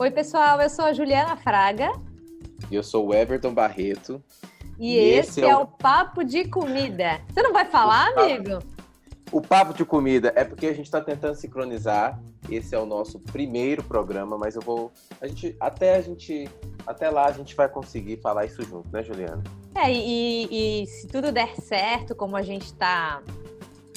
Oi, pessoal, eu sou a Juliana Fraga. E eu sou o Everton Barreto. E, e esse, esse, é, o... Papo de Comida. Você não vai falar, o amigo? O Papo de Comida é porque a gente está tentando sincronizar. Esse é o nosso primeiro programa, mas eu vou. A gente, até a gente. Até lá a gente vai conseguir falar isso junto, né, Juliana? É, e, e se tudo der certo, como a gente está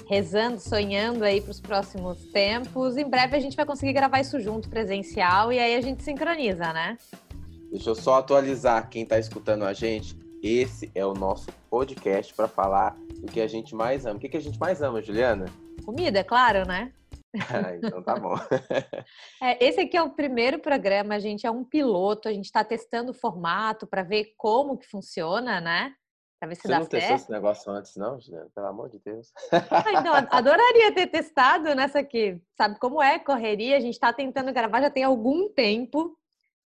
rezando, sonhando aí para os próximos tempos. Em breve a gente vai conseguir gravar isso junto, presencial, e aí a gente sincroniza, né? Deixa eu só atualizar quem está escutando a gente. Esse é o nosso podcast para falar do que a gente mais ama. O que, a gente mais ama, Juliana? Comida, é claro, né? ah, então tá bom. é, esse aqui é o primeiro programa, a gente é um piloto, a gente está testando o formato para ver como que funciona, né? Pra ver se Você dá não certo. testou esse negócio antes, não, Juliana? Pelo amor de Deus. Então, adoraria ter testado nessa aqui. Sabe como é? Correria, a gente está tentando gravar já tem algum tempo.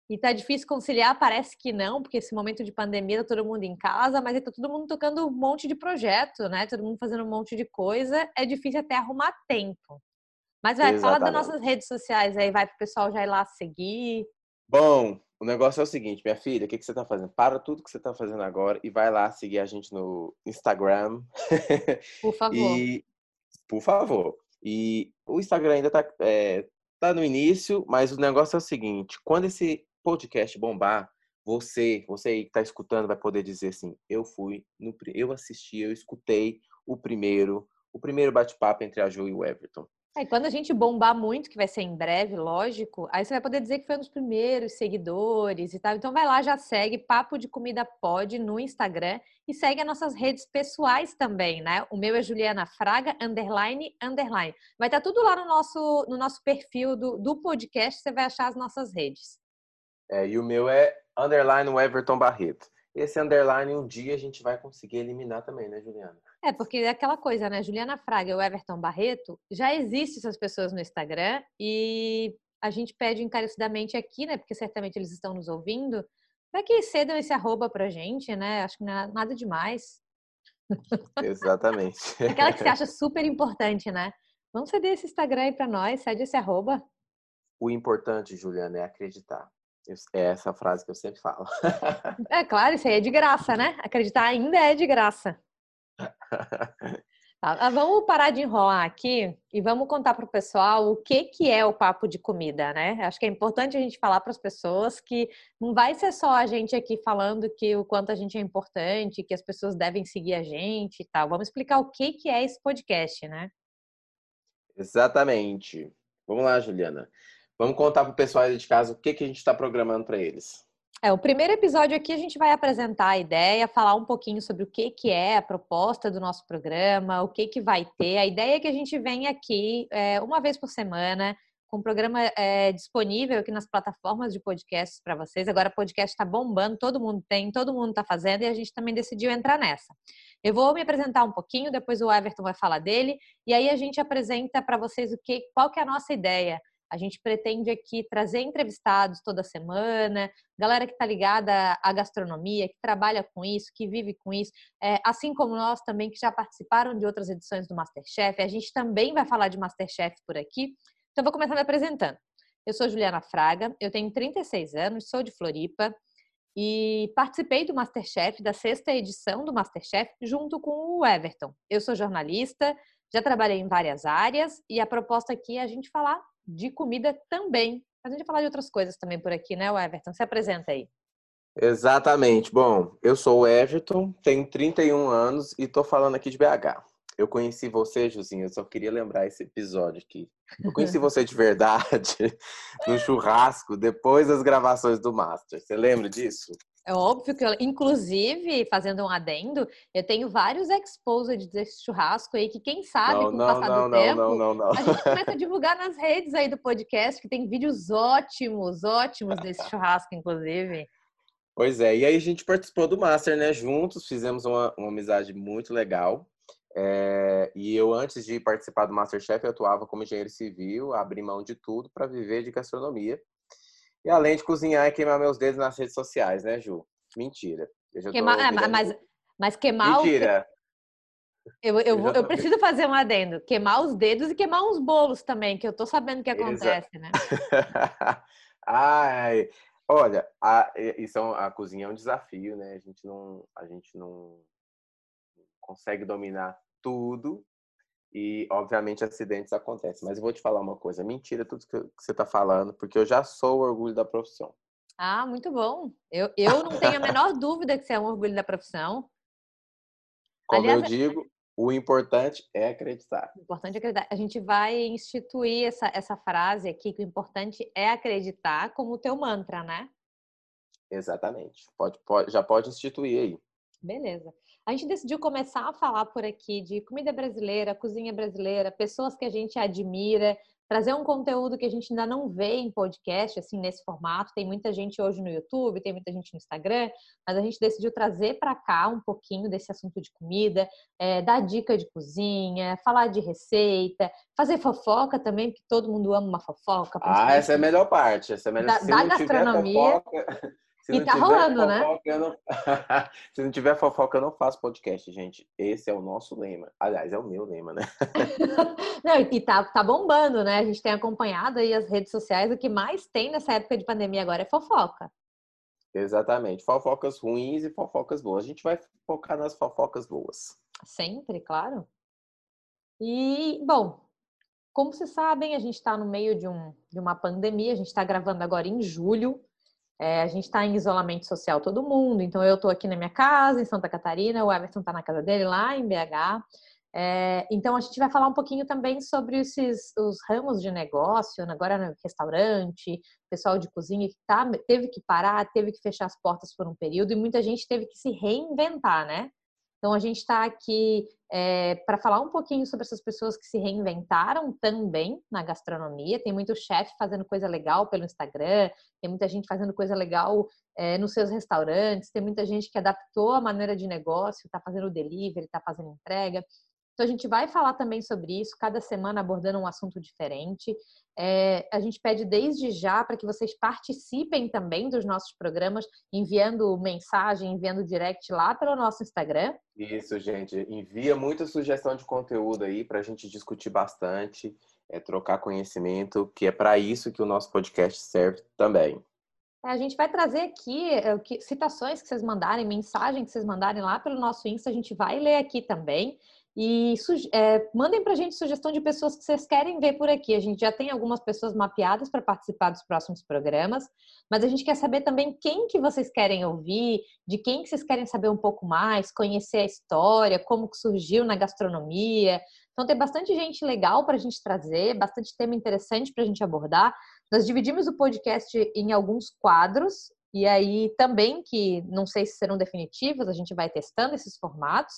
E tá difícil conciliar, parece que não, porque esse momento de pandemia tá todo mundo em casa, mas tá todo mundo tocando um monte de projeto, né? Todo mundo fazendo um monte de coisa. É difícil até arrumar tempo. Mas vai, Exatamente. fala das nossas redes sociais aí, vai pro pessoal já ir lá seguir. Bom, o negócio é o seguinte, minha filha, o que, que você tá fazendo? Para tudo que você tá fazendo agora e vai lá seguir a gente no Instagram. Por favor. e, por favor. E o Instagram ainda tá, é, tá no início, mas o negócio é o seguinte: quando esse podcast bombar, você, você aí que tá escutando, vai poder dizer assim: eu fui, no, eu assisti, eu escutei o primeiro, o primeiro bate-papo entre a Ju e o Everton. É, quando a gente bombar muito, que vai ser em breve, lógico, aí você vai poder dizer que foi um dos primeiros seguidores e tal. Então vai lá, já segue Papo de Comida Pod no Instagram e segue as nossas redes pessoais também, né? O meu é Juliana Fraga, underline, underline. Vai estar tá tudo lá no nosso, no nosso perfil do, do podcast, você vai achar as nossas redes. É, e o meu é underline Everton Barreto. Esse underline um dia a gente vai conseguir eliminar também, né, Juliana? É, porque é aquela coisa, né? Juliana Fraga e o Everton Barreto, já existem essas pessoas no Instagram e a gente pede encarecidamente aqui, né? Porque certamente eles estão nos ouvindo, para que cedam esse arroba pra gente, né? Acho que não é nada demais. Exatamente. Aquela que você acha super importante, né? Vamos ceder esse Instagram aí para nós, cede esse arroba. O importante, Juliana, é acreditar. É essa frase que eu sempre falo. É claro, isso aí é de graça, né? Acreditar ainda é de graça. Tá, ah, vamos parar de enrolar aqui e vamos contar para o pessoal o que, que é o papo de comida, né? Acho que é importante a gente falar para as pessoas que não vai ser só a gente aqui falando que o quanto a gente é importante, que as pessoas devem seguir a gente e tal. Vamos explicar o que, que é esse podcast, né? Exatamente. Vamos lá, Juliana. Vamos contar para o pessoal aí de casa o que, que a gente está programando para eles. É, o primeiro episódio aqui a gente vai apresentar a ideia, falar um pouquinho sobre o que, que é a proposta do nosso programa, o que, que vai ter. A ideia é que a gente venha aqui é, uma vez por semana, com o programa é, disponível aqui nas plataformas de podcasts para vocês. Agora podcast está bombando, todo mundo tem, todo mundo está fazendo e a gente também decidiu entrar nessa. Eu vou me apresentar um pouquinho, depois o Everton vai falar dele e aí a gente apresenta para vocês o que, qual que é a nossa ideia a gente pretende aqui trazer entrevistados toda semana, galera que está ligada à gastronomia, que trabalha com isso, que vive com isso, é, assim como nós também que já participaram de outras edições do Masterchef. A gente também vai falar de Masterchef por aqui. Então, vou começar me apresentando. Eu sou Juliana Fraga, eu tenho 36 anos, sou de Floripa e participei do Masterchef, da sexta edição do Masterchef, junto com o Everton. Eu sou jornalista, já trabalhei em várias áreas e a proposta aqui é a gente falar de comida também. A gente vai falar de outras coisas também por aqui, né, Everton? Se apresenta aí. Exatamente. Bom, eu sou o Everton, tenho 31 anos e tô falando aqui de BH. Eu conheci você, Josinho, eu só queria lembrar esse episódio aqui. Eu conheci você de verdade no churrasco depois das gravações do Master. Você lembra disso? É óbvio que, eu, inclusive, fazendo um adendo, eu tenho vários exposed desse churrasco aí que, quem sabe, não, com o passar não, do não, tempo, não, não, a gente começa a divulgar nas redes aí do podcast, que tem vídeos ótimos, ótimos desse churrasco, inclusive. Pois é, e aí a gente participou do Master, né, juntos, fizemos uma, uma amizade muito legal. É, e eu, antes de participar do Masterchef, eu atuava como engenheiro civil, abri mão de tudo para viver de gastronomia. E além de cozinhar e queimar meus dedos nas redes sociais, né, Ju? Mentira. Queimar, é, mas, mas queimar Mentira. O... Eu, eu, eu, eu, preciso fazer um adendo. Queimar os dedos e queimar uns bolos também, que eu tô sabendo que acontece, Exa... né? Ai, olha, a, isso é a cozinha é um desafio, né? A gente não, a gente não consegue dominar tudo e, obviamente, acidentes acontecem. Mas eu vou te falar uma coisa: mentira tudo que você está falando, porque eu já sou o orgulho da profissão. Ah, muito bom. Eu, eu não tenho a menor dúvida que você é um orgulho da profissão. Como Aliás, eu digo, o importante é acreditar. O importante é acreditar. A gente vai instituir essa, essa frase aqui, que o importante é acreditar, como o teu mantra, né? Exatamente. Pode, pode, já pode instituir aí. Beleza. A gente decidiu começar a falar por aqui de comida brasileira, cozinha brasileira, pessoas que a gente admira, trazer um conteúdo que a gente ainda não vê em podcast, assim, nesse formato. Tem muita gente hoje no YouTube, tem muita gente no Instagram, mas a gente decidiu trazer para cá um pouquinho desse assunto de comida, é, dar dica de cozinha, falar de receita, fazer fofoca também, porque todo mundo ama uma fofoca. Ah, essa é a melhor parte. Essa é a melhor... Da, da gastronomia. Fofoca... Se e tá rolando, né? fofoca, né? Não... Se não tiver fofoca, eu não faço podcast, gente. Esse é o nosso lema. Aliás, é o meu lema, né? não, e tá, tá bombando, né? A gente tem acompanhado aí as redes sociais. O que mais tem nessa época de pandemia agora é fofoca. Exatamente. Fofocas ruins e fofocas boas. A gente vai focar nas fofocas boas. Sempre, claro. E, bom, como vocês sabem, a gente está no meio de, um, de uma pandemia. A gente está gravando agora em julho. É, a gente está em isolamento social todo mundo, então eu estou aqui na minha casa, em Santa Catarina, o Everton está na casa dele lá em BH. É, então a gente vai falar um pouquinho também sobre esses os ramos de negócio, né? agora no restaurante, pessoal de cozinha que tá, teve que parar, teve que fechar as portas por um período e muita gente teve que se reinventar, né? Então, a gente está aqui é, para falar um pouquinho sobre essas pessoas que se reinventaram também na gastronomia. Tem muito chefe fazendo coisa legal pelo Instagram, tem muita gente fazendo coisa legal é, nos seus restaurantes, tem muita gente que adaptou a maneira de negócio, está fazendo delivery, está fazendo entrega. Então, a gente vai falar também sobre isso, cada semana abordando um assunto diferente. É, a gente pede desde já para que vocês participem também dos nossos programas, enviando mensagem, enviando direct lá pelo nosso Instagram. Isso, gente. Envia muita sugestão de conteúdo aí para a gente discutir bastante, é, trocar conhecimento, que é para isso que o nosso podcast serve também. É, a gente vai trazer aqui é, citações que vocês mandarem, mensagem que vocês mandarem lá pelo nosso Insta, a gente vai ler aqui também. E é, mandem para a gente sugestão de pessoas que vocês querem ver por aqui. A gente já tem algumas pessoas mapeadas para participar dos próximos programas, mas a gente quer saber também quem que vocês querem ouvir, de quem que vocês querem saber um pouco mais, conhecer a história, como que surgiu na gastronomia. Então tem bastante gente legal para a gente trazer, bastante tema interessante para a gente abordar. Nós dividimos o podcast em alguns quadros, e aí também que não sei se serão definitivos, a gente vai testando esses formatos.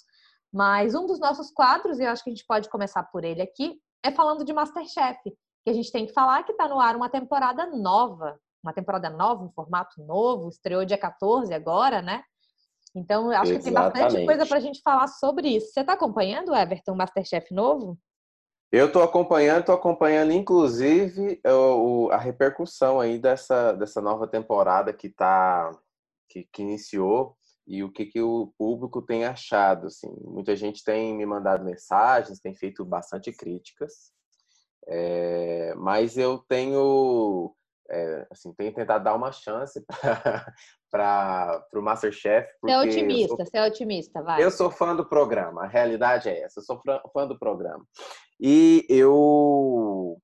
Mas um dos nossos quadros, e eu acho que a gente pode começar por ele aqui, é falando de Masterchef, que a gente tem que falar que está no ar uma temporada nova, uma temporada nova, um formato novo, estreou dia 14 agora, né? Então, acho Exatamente. que tem bastante coisa para a gente falar sobre isso. Você está acompanhando, Everton, Masterchef novo? Eu estou acompanhando, estou acompanhando, inclusive, a repercussão aí dessa, dessa nova temporada que tá, que, que iniciou e o que, que o público tem achado. Assim. Muita gente tem me mandado mensagens, tem feito bastante críticas, é, mas eu tenho, é, assim, tenho tentado dar uma chance para o Masterchef. Você é otimista, sou, você é otimista, vai. Eu sou fã do programa, a realidade é essa, eu sou fã do programa. E eu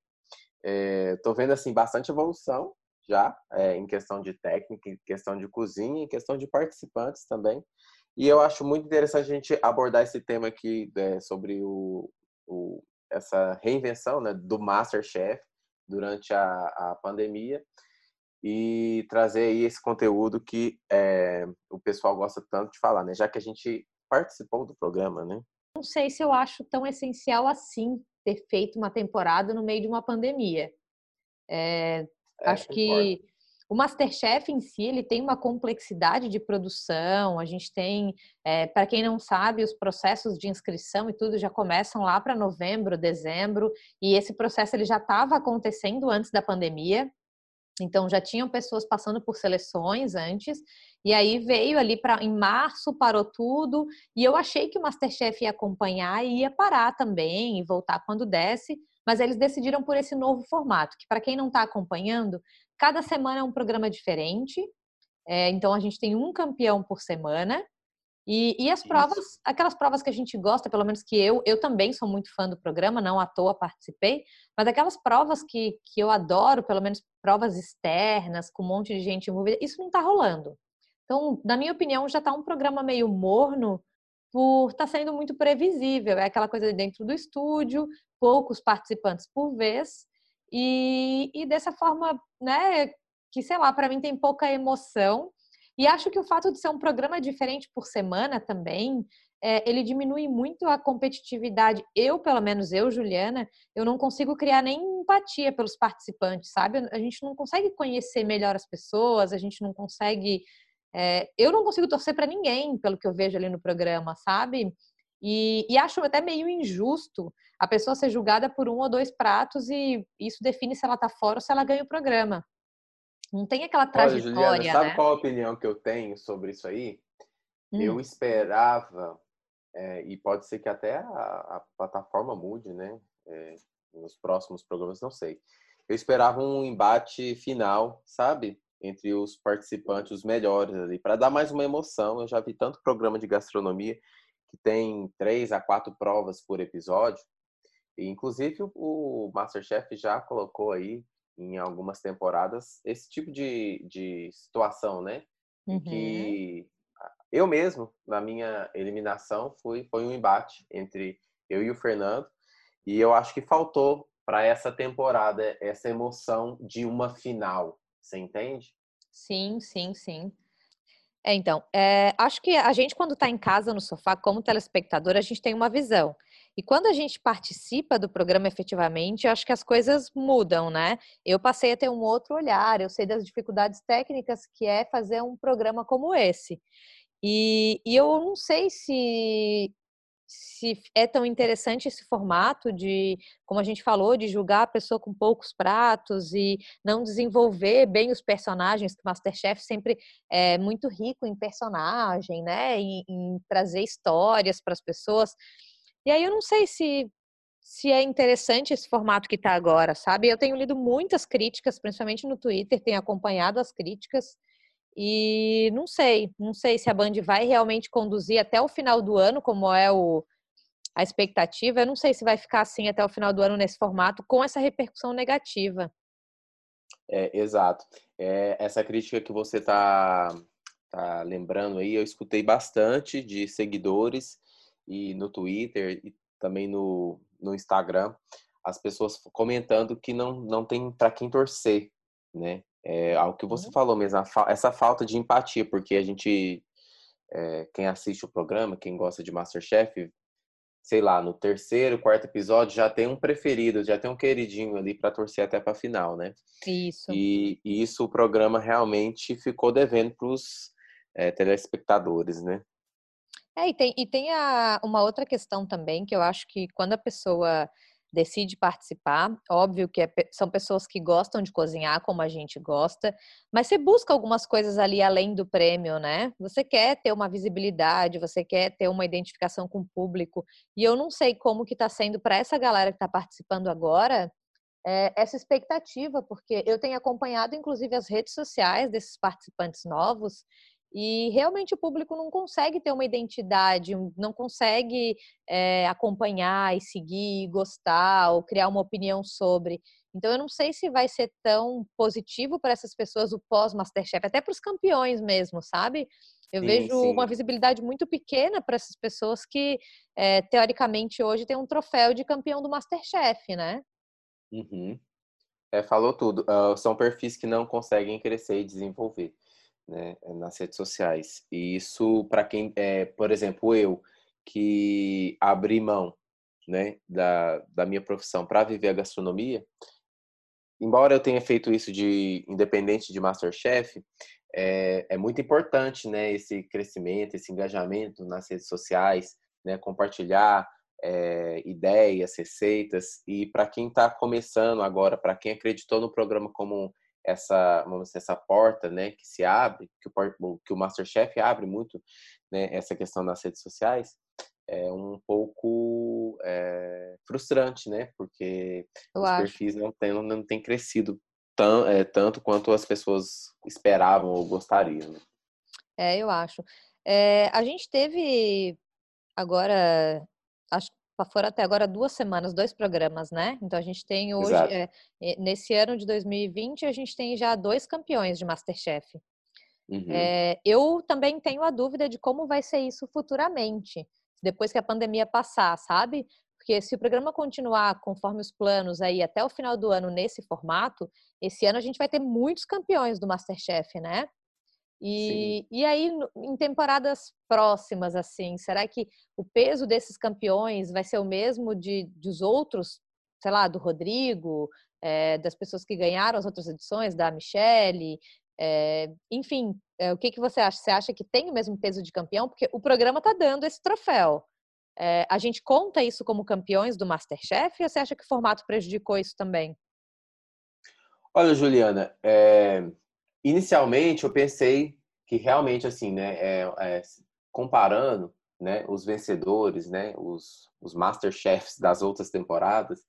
estou é, vendo assim bastante evolução já, é, em questão de técnica, em questão de cozinha, em questão de participantes também. E eu acho muito interessante a gente abordar esse tema aqui é, sobre o, o, essa reinvenção né, do Masterchef durante a, a pandemia e trazer aí esse conteúdo que é, o pessoal gosta tanto de falar, né? Já que a gente participou do programa, né? Não sei se eu acho tão essencial assim ter feito uma temporada no meio de uma pandemia. É, é, Acho que o Masterchef em si ele tem uma complexidade de produção. A gente tem, é, para quem não sabe, os processos de inscrição e tudo já começam lá para novembro, dezembro, e esse processo ele já estava acontecendo antes da pandemia. Então já tinham pessoas passando por seleções antes, e aí veio ali para em março parou tudo, e eu achei que o MasterChef ia acompanhar e ia parar também e voltar quando desse, mas eles decidiram por esse novo formato, que para quem não está acompanhando, Cada semana é um programa diferente. É, então a gente tem um campeão por semana. E, e as provas, Isso. aquelas provas que a gente gosta, pelo menos que eu, eu também sou muito fã do programa, não à toa participei, mas aquelas provas que, que eu adoro, pelo menos provas externas, com um monte de gente envolvida, isso não está rolando. Então, na minha opinião, já está um programa meio morno por estar tá sendo muito previsível. É aquela coisa dentro do estúdio, poucos participantes por vez, e, e dessa forma, né, que sei lá, para mim tem pouca emoção. E acho que o fato de ser um programa diferente por semana também, é, ele diminui muito a competitividade. Eu, pelo menos eu, Juliana, eu não consigo criar nem empatia pelos participantes, sabe? A gente não consegue conhecer melhor as pessoas, a gente não consegue. É, eu não consigo torcer para ninguém, pelo que eu vejo ali no programa, sabe? E, e, acho até meio injusto a pessoa ser julgada por um ou dois pratos e isso define se ela tá fora ou se ela ganha o programa. Não tem aquela trajetória, Olha, Juliana, sabe né? qual a opinião que eu tenho sobre isso aí? Hum. Eu esperava, é, e pode ser que até a, a plataforma mude, né? É, nos próximos programas, não sei. Eu esperava um embate final, sabe? Entre os participantes, os melhores ali, para dar mais uma emoção. Eu já vi tanto programa de gastronomia que tem três a quatro provas por episódio. E, inclusive, o Masterchef já colocou aí, em algumas temporadas, esse tipo de, de situação, né? Uhum. Que eu mesmo, na minha eliminação, fui, foi um embate entre eu e o Fernando. E eu acho que faltou para essa temporada essa emoção de uma final. Você entende? Sim, sim, sim. É, então, é, acho que a gente, quando está em casa no sofá, como telespectador, a gente tem uma visão. E quando a gente participa do programa efetivamente, acho que as coisas mudam, né? Eu passei a ter um outro olhar, eu sei das dificuldades técnicas que é fazer um programa como esse. E, e eu não sei se se é tão interessante esse formato de, como a gente falou, de julgar a pessoa com poucos pratos e não desenvolver bem os personagens, que o Masterchef sempre é muito rico em personagem, né? Em, em trazer histórias para as pessoas. E aí eu não sei se se é interessante esse formato que está agora, sabe? Eu tenho lido muitas críticas, principalmente no Twitter, tenho acompanhado as críticas e não sei, não sei se a Band vai realmente conduzir até o final do ano, como é o, a expectativa. Eu não sei se vai ficar assim até o final do ano nesse formato, com essa repercussão negativa. É, exato. É, essa crítica que você está tá lembrando aí, eu escutei bastante de seguidores e no Twitter e também no, no Instagram, as pessoas comentando que não, não tem para quem torcer, né? É algo que você uhum. falou mesmo, essa falta de empatia, porque a gente, é, quem assiste o programa, quem gosta de Masterchef, sei lá, no terceiro, quarto episódio já tem um preferido, já tem um queridinho ali para torcer até para final, né? Isso. E, e, isso o programa realmente ficou devendo para os é, telespectadores, né? É, e tem, e tem a, uma outra questão também, que eu acho que quando a pessoa decide participar. Óbvio que é, são pessoas que gostam de cozinhar como a gente gosta, mas você busca algumas coisas ali além do prêmio, né? Você quer ter uma visibilidade, você quer ter uma identificação com o público. E eu não sei como que está sendo para essa galera que está participando agora é, essa expectativa, porque eu tenho acompanhado inclusive as redes sociais desses participantes novos e realmente o público não consegue ter uma identidade, não consegue é, acompanhar e seguir, gostar ou criar uma opinião sobre. Então eu não sei se vai ser tão positivo para essas pessoas o pós-Masterchef, até para os campeões mesmo, sabe? Eu sim, vejo sim. uma visibilidade muito pequena para essas pessoas que, é, teoricamente, hoje tem um troféu de campeão do Masterchef, né? Uhum. É, falou tudo. Uh, são perfis que não conseguem crescer e desenvolver né, nas redes sociais. E isso, para quem, é, por exemplo, eu, que abri mão né, da, da minha profissão para viver a gastronomia, embora eu tenha feito isso de independente de Masterchef, é, é muito importante né, esse crescimento, esse engajamento nas redes sociais, né, compartilhar é, ideias, receitas. E para quem está começando agora, para quem acreditou no programa como essa, vamos dizer, essa porta, né, que se abre, que o, que o Masterchef abre muito, né, essa questão nas redes sociais, é um pouco é, frustrante, né, porque Eu os acho. perfis não têm, não têm crescido tão, é, tanto quanto as pessoas esperavam ou gostariam. Né? É, eu acho. É, a gente teve agora, acho foram até agora duas semanas, dois programas, né? Então a gente tem hoje, é, nesse ano de 2020, a gente tem já dois campeões de Masterchef. Uhum. É, eu também tenho a dúvida de como vai ser isso futuramente, depois que a pandemia passar, sabe? Porque se o programa continuar conforme os planos aí até o final do ano nesse formato, esse ano a gente vai ter muitos campeões do Masterchef, né? E, e aí, em temporadas próximas, assim, será que o peso desses campeões vai ser o mesmo de dos outros, sei lá, do Rodrigo, é, das pessoas que ganharam as outras edições, da Michelle? É, enfim, é, o que, que você acha? Você acha que tem o mesmo peso de campeão? Porque o programa está dando esse troféu. É, a gente conta isso como campeões do Masterchef ou você acha que o formato prejudicou isso também? Olha, Juliana, inicialmente eu pensei que realmente, assim, né, é, é, comparando né, os vencedores, né, os, os Masterchefs das outras temporadas,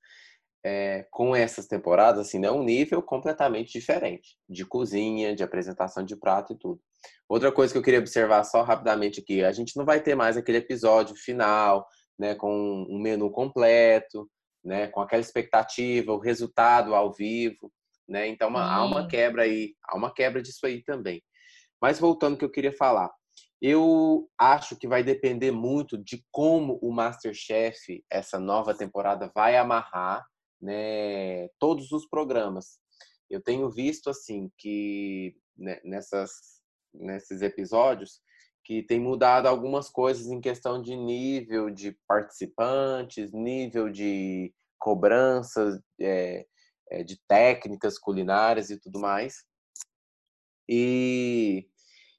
é, com essas temporadas, assim, é um nível completamente diferente de cozinha, de apresentação de prato e tudo. Outra coisa que eu queria observar só rapidamente aqui, a gente não vai ter mais aquele episódio final, né, com um menu completo, né, com aquela expectativa, o resultado ao vivo, né? Então uma, há uma quebra aí, há uma quebra disso aí também. Mas voltando ao que eu queria falar, eu acho que vai depender muito de como o MasterChef, essa nova temporada, vai amarrar né, todos os programas. Eu tenho visto assim que né, nessas nesses episódios que tem mudado algumas coisas em questão de nível de participantes, nível de cobranças, é, é, de técnicas culinárias e tudo mais. E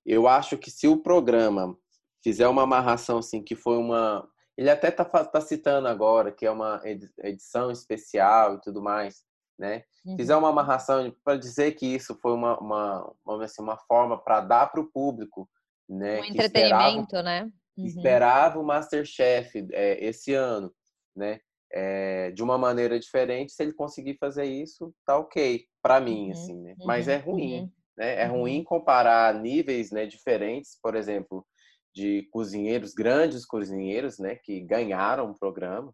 eu acho que se o programa fizer uma amarração assim, que foi uma. Ele até tá, tá citando agora que é uma edição especial e tudo mais, né? Uhum. Fizer uma amarração para dizer que isso foi uma, uma, uma, assim, uma forma para dar para o público, né? Um entretenimento, esperava, né? Uhum. Esperava o Masterchef é, esse ano, né? É, de uma maneira diferente, se ele conseguir fazer isso, tá ok para mim, uhum. assim, né? Mas é uhum. ruim, uhum. né? É ruim uhum. comparar níveis, né, diferentes, por exemplo, de cozinheiros grandes cozinheiros, né, que ganharam o programa,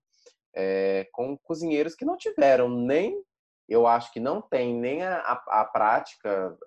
é, com cozinheiros que não tiveram nem eu acho que não tem nem a, a, a prática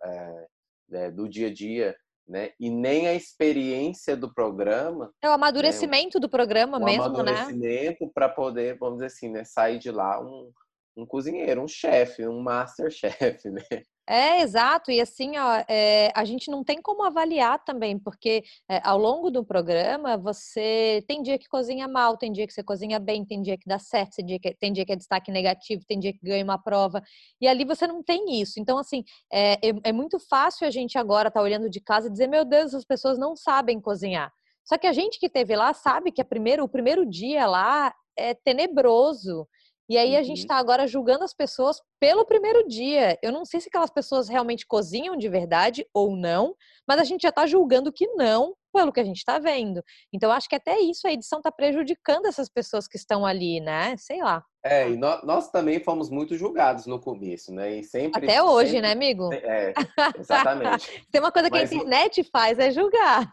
é, do dia a dia, né? E nem a experiência do programa. É o amadurecimento né? do programa o mesmo, né? O amadurecimento para poder, vamos dizer assim, né? Sair de lá um, um cozinheiro, um chefe, um master chef, né? É, exato. E assim, ó, é, a gente não tem como avaliar também, porque é, ao longo do programa você tem dia que cozinha mal, tem dia que você cozinha bem, tem dia que dá certo, tem dia que, tem dia que é destaque negativo, tem dia que ganha uma prova. E ali você não tem isso. Então, assim, é, é, é muito fácil a gente agora estar tá olhando de casa e dizer, meu Deus, as pessoas não sabem cozinhar. Só que a gente que teve lá sabe que primeiro, o primeiro dia lá é tenebroso. E aí a gente está uhum. agora julgando as pessoas pelo primeiro dia. Eu não sei se aquelas pessoas realmente cozinham de verdade ou não, mas a gente já está julgando que não pelo que a gente está vendo. Então acho que até isso a edição está prejudicando essas pessoas que estão ali, né? Sei lá. É, e nós, nós também fomos muito julgados no começo, né? E sempre. Até hoje, sempre... né, amigo? É, exatamente. Tem uma coisa que mas... a internet faz é julgar.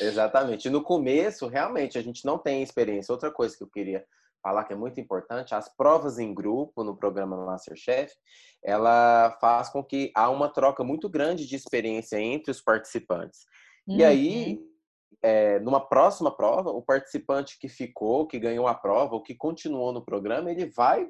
Exatamente. No começo, realmente, a gente não tem experiência. Outra coisa que eu queria falar que é muito importante, as provas em grupo no programa Masterchef, ela faz com que há uma troca muito grande de experiência entre os participantes. Uhum. E aí, é, numa próxima prova, o participante que ficou, que ganhou a prova, ou que continuou no programa, ele vai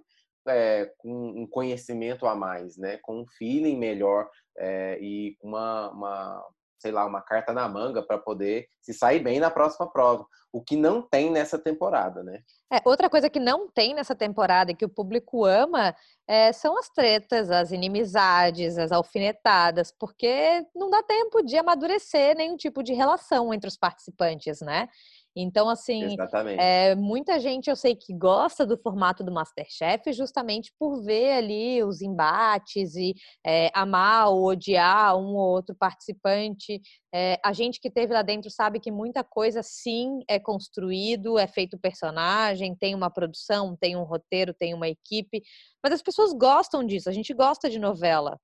é, com um conhecimento a mais, né? Com um feeling melhor é, e uma, uma, sei lá, uma carta na manga para poder se sair bem na próxima prova, o que não tem nessa temporada, né? É, outra coisa que não tem nessa temporada e que o público ama é, são as tretas, as inimizades, as alfinetadas, porque não dá tempo de amadurecer nenhum tipo de relação entre os participantes, né? Então, assim, é, muita gente eu sei que gosta do formato do Masterchef justamente por ver ali os embates e é, amar ou odiar um ou outro participante. É, a gente que teve lá dentro sabe que muita coisa sim é construído, é feito personagem, tem uma produção, tem um roteiro, tem uma equipe, mas as pessoas gostam disso, a gente gosta de novela.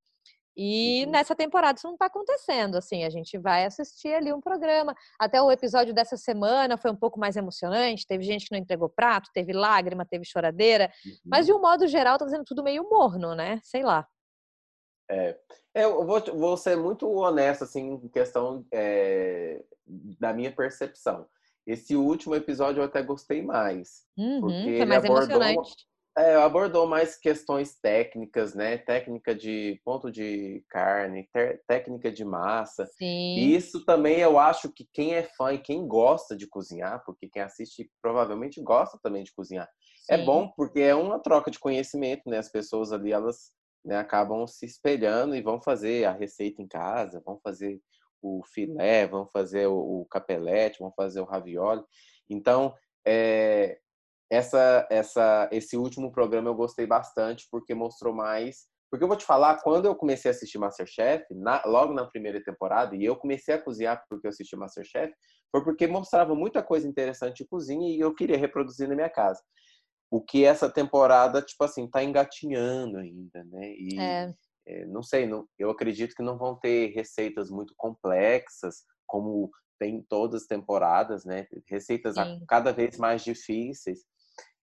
E uhum. nessa temporada isso não está acontecendo, assim, a gente vai assistir ali um programa. Até o episódio dessa semana foi um pouco mais emocionante, teve gente que não entregou prato, teve lágrima, teve choradeira, uhum. mas de um modo geral tá fazendo tudo meio morno, né? Sei lá. É, eu vou, vou ser muito honesto, assim, em questão é, da minha percepção. Esse último episódio eu até gostei mais. Uhum, porque é mais abordou, emocionante é, abordou mais questões técnicas, né? Técnica de ponto de carne, técnica de massa. Sim. E isso também eu acho que quem é fã e quem gosta de cozinhar, porque quem assiste provavelmente gosta também de cozinhar. É Sim. É bom porque é uma troca de conhecimento, né? As pessoas ali, elas né, acabam se espelhando e vão fazer a receita em casa, vão fazer o filé, vão fazer o capelete, vão fazer o ravioli. Então, é, essa, essa, esse último programa eu gostei bastante porque mostrou mais. Porque eu vou te falar, quando eu comecei a assistir Masterchef, na, logo na primeira temporada, e eu comecei a cozinhar porque eu assisti Masterchef, foi porque mostrava muita coisa interessante de cozinha e eu queria reproduzir na minha casa. O que essa temporada, tipo assim, tá engatinhando ainda, né? E é. É, não sei, não, eu acredito que não vão ter receitas muito complexas, como tem todas as temporadas, né? Receitas cada vez mais difíceis.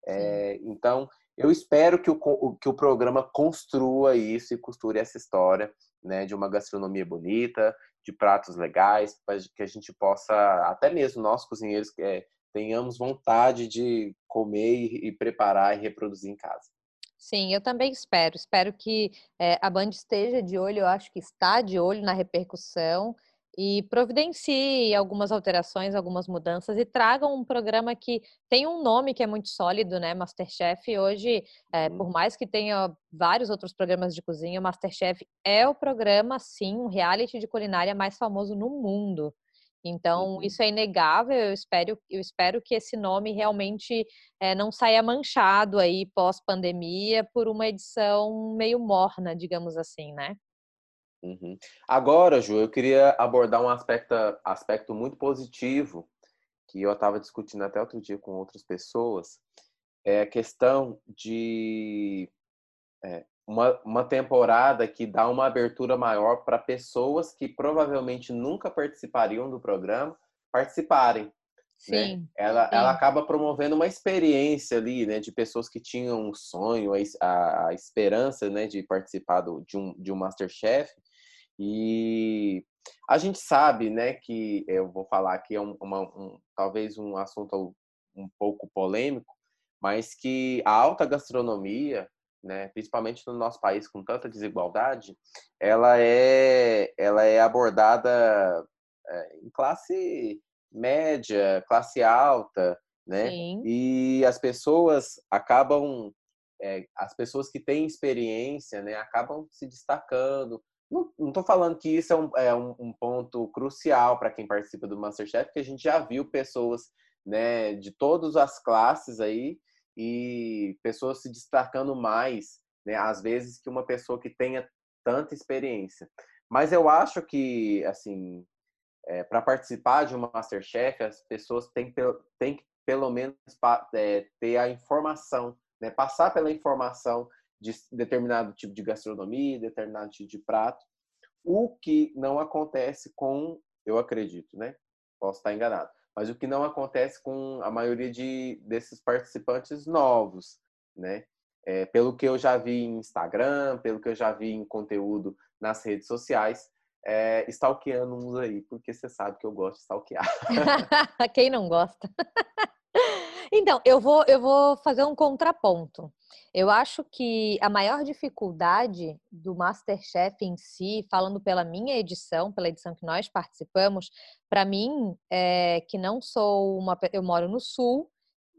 É, então, eu espero que o, que o programa construa isso e costure essa história né, de uma gastronomia bonita, de pratos legais, para que a gente possa, até mesmo nós cozinheiros, é, tenhamos vontade de comer e, e, preparar e reproduzir em casa. Sim, eu também espero. Espero que é, a Band esteja de olho, eu acho que está de olho na repercussão e providencie algumas alterações, algumas mudanças e tragam um programa que tem um nome que é muito sólido, né? Masterchef hoje, é, por mais que tenha vários outros programas de cozinha, Masterchef é o programa, sim, um reality de culinária mais famoso no mundo. Então, uhum. isso é inegável. Eu espero, eu espero que esse nome realmente é, não saia manchado aí pós-pandemia por uma edição meio morna, digamos assim, né? Uhum. Agora, Ju, eu queria abordar um aspecto, aspecto muito positivo que eu estava discutindo até outro dia com outras pessoas, é a questão de é, uma, uma temporada que dá uma abertura maior para pessoas que provavelmente nunca participariam do programa participarem. Né? Sim, né? ela, sim. ela acaba promovendo uma experiência ali, né, de pessoas que tinham um sonho, a, a esperança, né, de participar do, de, um, de um Masterchef e a gente sabe, né, que eu vou falar aqui é um, uma, um, talvez um assunto um pouco polêmico, mas que a alta gastronomia, né, principalmente no nosso país com tanta desigualdade, ela é, ela é abordada é, em classe média, classe alta, né? Sim. E as pessoas acabam, é, as pessoas que têm experiência, né, acabam se destacando, não estou falando que isso é um, é um, um ponto crucial para quem participa do Masterchef, porque a gente já viu pessoas né, de todas as classes aí e pessoas se destacando mais, né, às vezes, que uma pessoa que tenha tanta experiência. Mas eu acho que, assim, é, para participar de uma Masterchef, as pessoas têm, têm que, pelo menos, é, ter a informação, né, passar pela informação de determinado tipo de gastronomia, determinado tipo de prato, o que não acontece com, eu acredito, né? Posso estar enganado, mas o que não acontece com a maioria de, desses participantes novos, né? É, pelo que eu já vi em Instagram, pelo que eu já vi em conteúdo nas redes sociais, é, stalkeando uns aí, porque você sabe que eu gosto de stalkear. Quem não gosta? Então, eu vou, eu vou fazer um contraponto. Eu acho que a maior dificuldade do Masterchef em si, falando pela minha edição, pela edição que nós participamos, para mim, é que não sou uma. Eu moro no Sul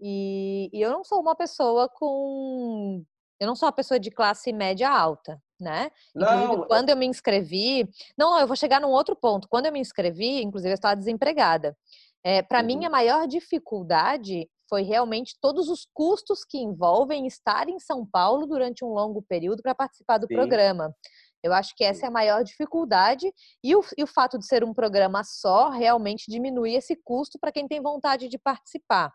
e, e eu não sou uma pessoa com. Eu não sou uma pessoa de classe média alta, né? Inclusive, não. quando eu me inscrevi. Não, eu vou chegar num outro ponto. Quando eu me inscrevi, inclusive, eu estava desempregada. É, Para uhum. mim, a maior dificuldade foi realmente todos os custos que envolvem estar em São Paulo durante um longo período para participar do Sim. programa. Eu acho que essa é a maior dificuldade e o, e o fato de ser um programa só realmente diminui esse custo para quem tem vontade de participar.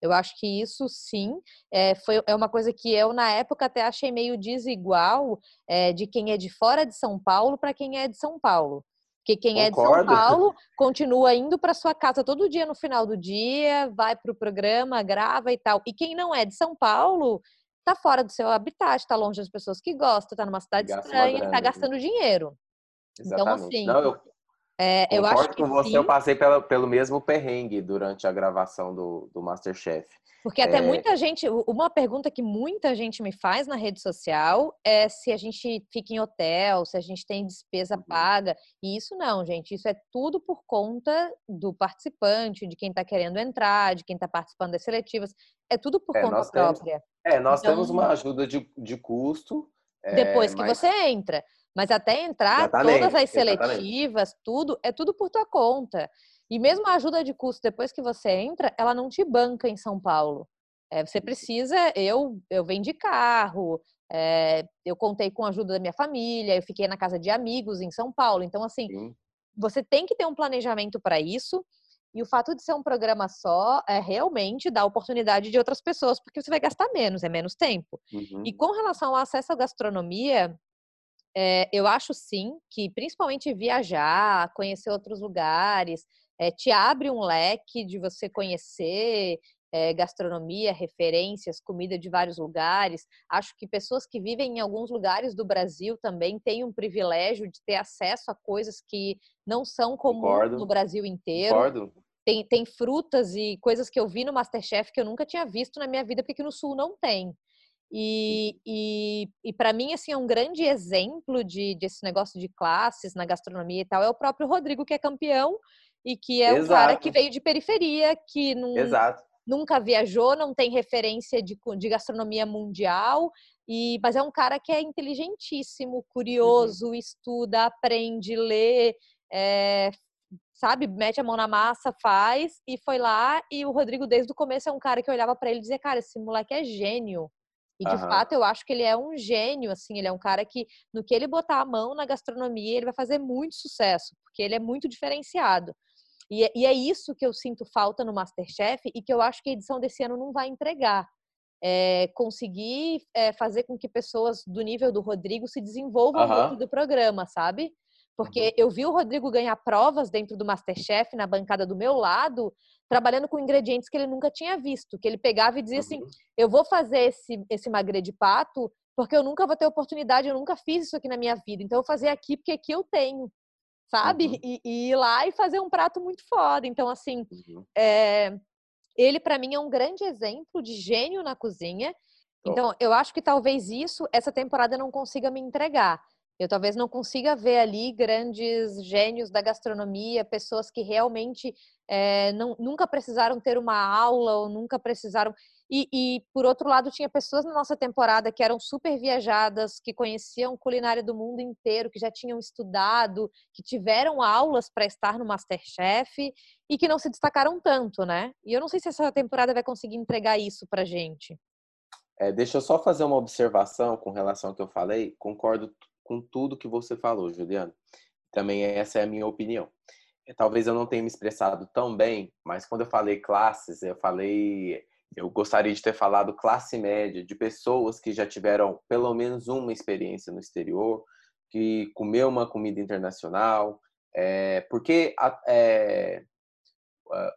Eu acho que isso sim é, foi, é uma coisa que eu, na época, até achei meio desigual é, de quem é de fora de São Paulo para quem é de São Paulo. Porque quem Concordo. é de São Paulo continua indo para sua casa todo dia no final do dia, vai para o programa, grava e tal. E quem não é de São Paulo tá fora do seu habitat, está longe das pessoas que gostam, está numa cidade Gasta estranha, está gastando dinheiro. Então, Exatamente. Então, assim. Não, eu... É, eu acho que com você, sim. eu passei pela, pelo mesmo perrengue durante a gravação do, do Masterchef. Porque até é... muita gente, uma pergunta que muita gente me faz na rede social é se a gente fica em hotel, se a gente tem despesa uhum. paga. E isso não, gente. Isso é tudo por conta do participante, de quem está querendo entrar, de quem está participando das seletivas. É tudo por é, conta própria. Temos, é, nós então, temos uma ajuda de, de custo. É, depois que mas... você entra. Mas até entrar, exatamente, todas as seletivas, exatamente. tudo, é tudo por tua conta. E mesmo a ajuda de custo depois que você entra, ela não te banca em São Paulo. É, você precisa, eu, eu vendi carro, é, eu contei com a ajuda da minha família, eu fiquei na casa de amigos em São Paulo. Então, assim, Sim. você tem que ter um planejamento para isso. E o fato de ser um programa só é realmente dar oportunidade de outras pessoas, porque você vai gastar menos, é menos tempo. Uhum. E com relação ao acesso à gastronomia, é, eu acho sim que, principalmente viajar, conhecer outros lugares, é, te abre um leque de você conhecer é, gastronomia, referências, comida de vários lugares. Acho que pessoas que vivem em alguns lugares do Brasil também têm um privilégio de ter acesso a coisas que não são comuns no Brasil inteiro. Concordo. Tem, tem frutas e coisas que eu vi no Masterchef que eu nunca tinha visto na minha vida, porque aqui no Sul não tem. E, e, e para mim, assim, é um grande exemplo de, desse negócio de classes na gastronomia e tal, é o próprio Rodrigo, que é campeão e que é Exato. um cara que veio de periferia, que não, nunca viajou, não tem referência de, de gastronomia mundial, e mas é um cara que é inteligentíssimo, curioso, uhum. estuda, aprende, lê, é, sabe, mete a mão na massa, faz, e foi lá, e o Rodrigo desde o começo é um cara que eu olhava para ele e dizia, cara, esse moleque é gênio. E de fato eu acho que ele é um gênio, assim, ele é um cara que no que ele botar a mão na gastronomia, ele vai fazer muito sucesso, porque ele é muito diferenciado. E, é, e é isso que eu sinto falta no Masterchef e que eu acho que a edição desse ano não vai entregar. É, conseguir é, fazer com que pessoas do nível do Rodrigo se desenvolvam dentro do programa, sabe? Porque uhum. eu vi o Rodrigo ganhar provas dentro do Masterchef, na bancada do meu lado, trabalhando com ingredientes que ele nunca tinha visto. Que ele pegava e dizia assim: uhum. eu vou fazer esse, esse magre de pato porque eu nunca vou ter oportunidade, eu nunca fiz isso aqui na minha vida. Então eu vou fazer aqui porque aqui eu tenho sabe? Uhum. E, e, ir lá e fazer um prato muito foda. Então, assim, uhum. é, ele para mim é um grande exemplo de gênio na cozinha. Então, eu acho que talvez isso, essa temporada não consiga me entregar. Eu talvez não consiga ver ali grandes gênios da gastronomia, pessoas que realmente é, não, nunca precisaram ter uma aula ou nunca precisaram. E, e, por outro lado, tinha pessoas na nossa temporada que eram super viajadas, que conheciam culinária do mundo inteiro, que já tinham estudado, que tiveram aulas para estar no Masterchef e que não se destacaram tanto, né? E eu não sei se essa temporada vai conseguir entregar isso pra gente. É, deixa eu só fazer uma observação com relação ao que eu falei. Concordo com tudo que você falou, Juliano. Também essa é a minha opinião. É, talvez eu não tenha me expressado tão bem, mas quando eu falei classes, eu falei eu gostaria de ter falado classe média, de pessoas que já tiveram pelo menos uma experiência no exterior, que comeu uma comida internacional, é, porque a, é,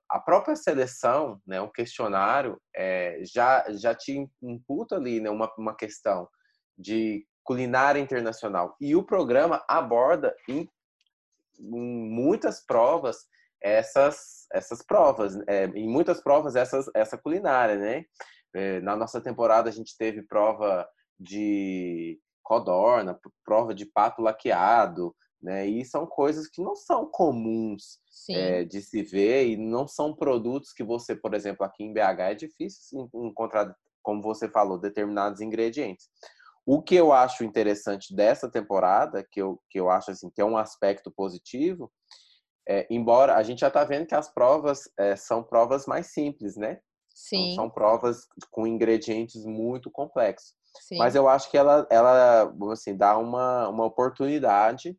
a, própria seleção, né, um questionário, é, já, já te imputa ali né, uma, uma questão de culinária internacional. E o programa aborda em, em muitas provas essas essas provas, é, em muitas provas essas, essa culinária, né? É, na nossa temporada a gente teve prova de codorna, prova de pato laqueado, né? E são coisas que não são comuns é, de se ver e não são produtos que você, por exemplo, aqui em BH é difícil encontrar, como você falou, determinados ingredientes. O que eu acho interessante dessa temporada, que eu, que eu acho assim, que é um aspecto positivo, é, embora a gente já está vendo que as provas é, são provas mais simples, né? Sim. Então, são provas com ingredientes muito complexos. Sim. Mas eu acho que ela, ela assim, dá uma, uma oportunidade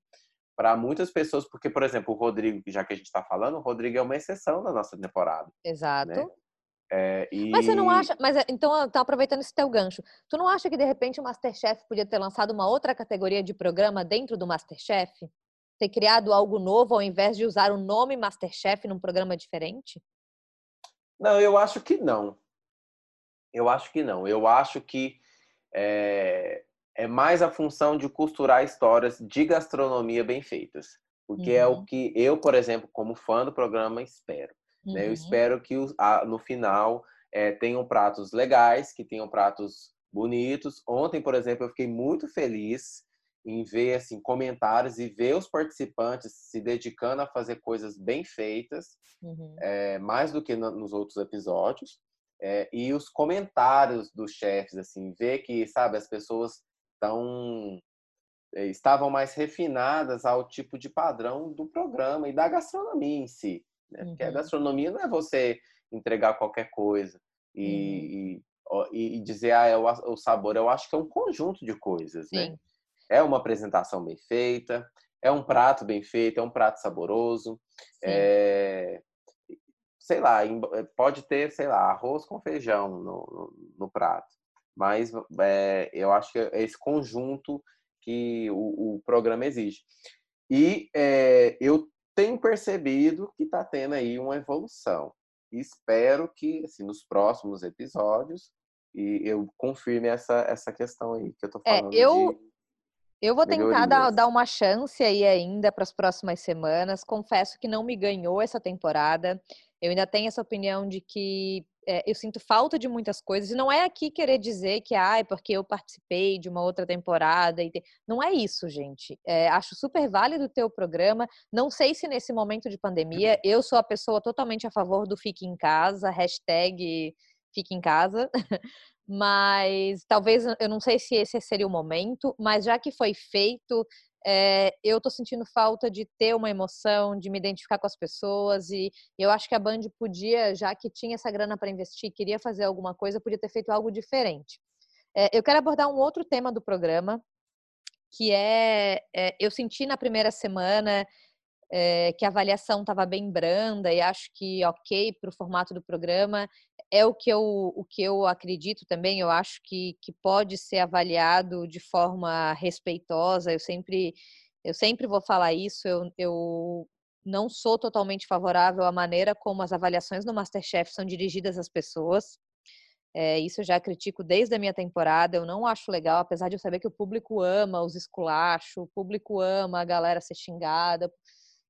para muitas pessoas, porque, por exemplo, o Rodrigo, já que a gente está falando, o Rodrigo é uma exceção da nossa temporada. Exato. Né? É, e... Mas você não acha, mas é, então tá aproveitando esse teu gancho, tu não acha que de repente o Masterchef podia ter lançado uma outra categoria de programa dentro do Masterchef? Ter criado algo novo ao invés de usar o nome Masterchef num programa diferente? Não, eu acho que não. Eu acho que não. Eu acho que é, é mais a função de costurar histórias de gastronomia bem feitas. Porque uhum. é o uhum. que eu, por exemplo, como fã do programa, espero. Uhum. Né? Eu uhum. espero que no final é, tenham pratos legais, que tenham pratos bonitos. Ontem, por exemplo, eu fiquei muito feliz em ver assim comentários e ver os participantes se dedicando a fazer coisas bem feitas, uhum. é, mais do que no, nos outros episódios. É, e os comentários dos chefes, assim, ver que, sabe, as pessoas estão estavam mais refinadas ao tipo de padrão do programa e da gastronomia em si. Né? Porque a uhum. gastronomia não é você entregar qualquer coisa e, uhum. e, e, dizer, ah, é o, o, sabor. Eu acho que é um conjunto de coisas, né? Sim. né? É uma apresentação bem feita, é um prato bem feito, é um prato saboroso. É, sei lá, pode ter, sei lá, arroz com feijão no, no, no prato. Mas é, eu acho que é esse conjunto que o, o programa exige. E é, eu tenho percebido que está tendo aí uma evolução. Espero que, assim, nos próximos episódios, e eu confirme essa, essa questão aí que eu estou falando. É, eu, eu vou tentar dar, dar uma chance aí ainda para as próximas semanas. Confesso que não me ganhou essa temporada. Eu ainda tenho essa opinião de que é, eu sinto falta de muitas coisas. E não é aqui querer dizer que, ah, é porque eu participei de uma outra temporada. E te... Não é isso, gente. É, acho super válido o teu programa. Não sei se nesse momento de pandemia, eu sou a pessoa totalmente a favor do fique em casa, hashtag fique em casa. mas talvez, eu não sei se esse seria o momento, mas já que foi feito, é, eu estou sentindo falta de ter uma emoção, de me identificar com as pessoas e eu acho que a Band podia, já que tinha essa grana para investir, queria fazer alguma coisa, podia ter feito algo diferente. É, eu quero abordar um outro tema do programa, que é, é eu senti na primeira semana que a avaliação estava bem branda e acho que ok para o formato do programa. É o que, eu, o que eu acredito também, eu acho que, que pode ser avaliado de forma respeitosa. Eu sempre, eu sempre vou falar isso, eu, eu não sou totalmente favorável à maneira como as avaliações no Masterchef são dirigidas às pessoas. É, isso eu já critico desde a minha temporada. Eu não acho legal, apesar de eu saber que o público ama os esculachos, o público ama a galera ser xingada.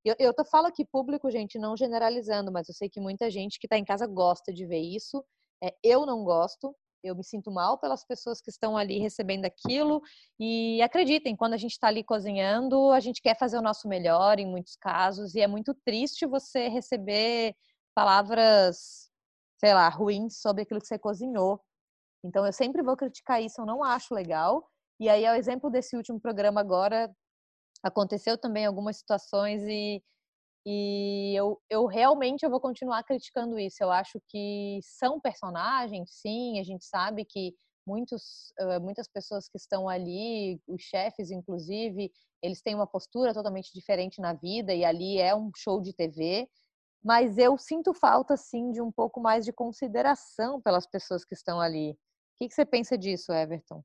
Eu, eu tô, falo aqui público, gente, não generalizando, mas eu sei que muita gente que está em casa gosta de ver isso. É, eu não gosto, eu me sinto mal pelas pessoas que estão ali recebendo aquilo. E acreditem, quando a gente está ali cozinhando, a gente quer fazer o nosso melhor em muitos casos, e é muito triste você receber palavras, sei lá, ruins sobre aquilo que você cozinhou. Então eu sempre vou criticar isso, eu não acho legal. E aí, o exemplo desse último programa agora, aconteceu também algumas situações e, e eu, eu realmente eu vou continuar criticando isso. Eu acho que são personagens, sim, a gente sabe que muitos, muitas pessoas que estão ali, os chefes inclusive, eles têm uma postura totalmente diferente na vida e ali é um show de TV, mas eu sinto falta sim de um pouco mais de consideração pelas pessoas que estão ali. O que, que você pensa disso, Everton?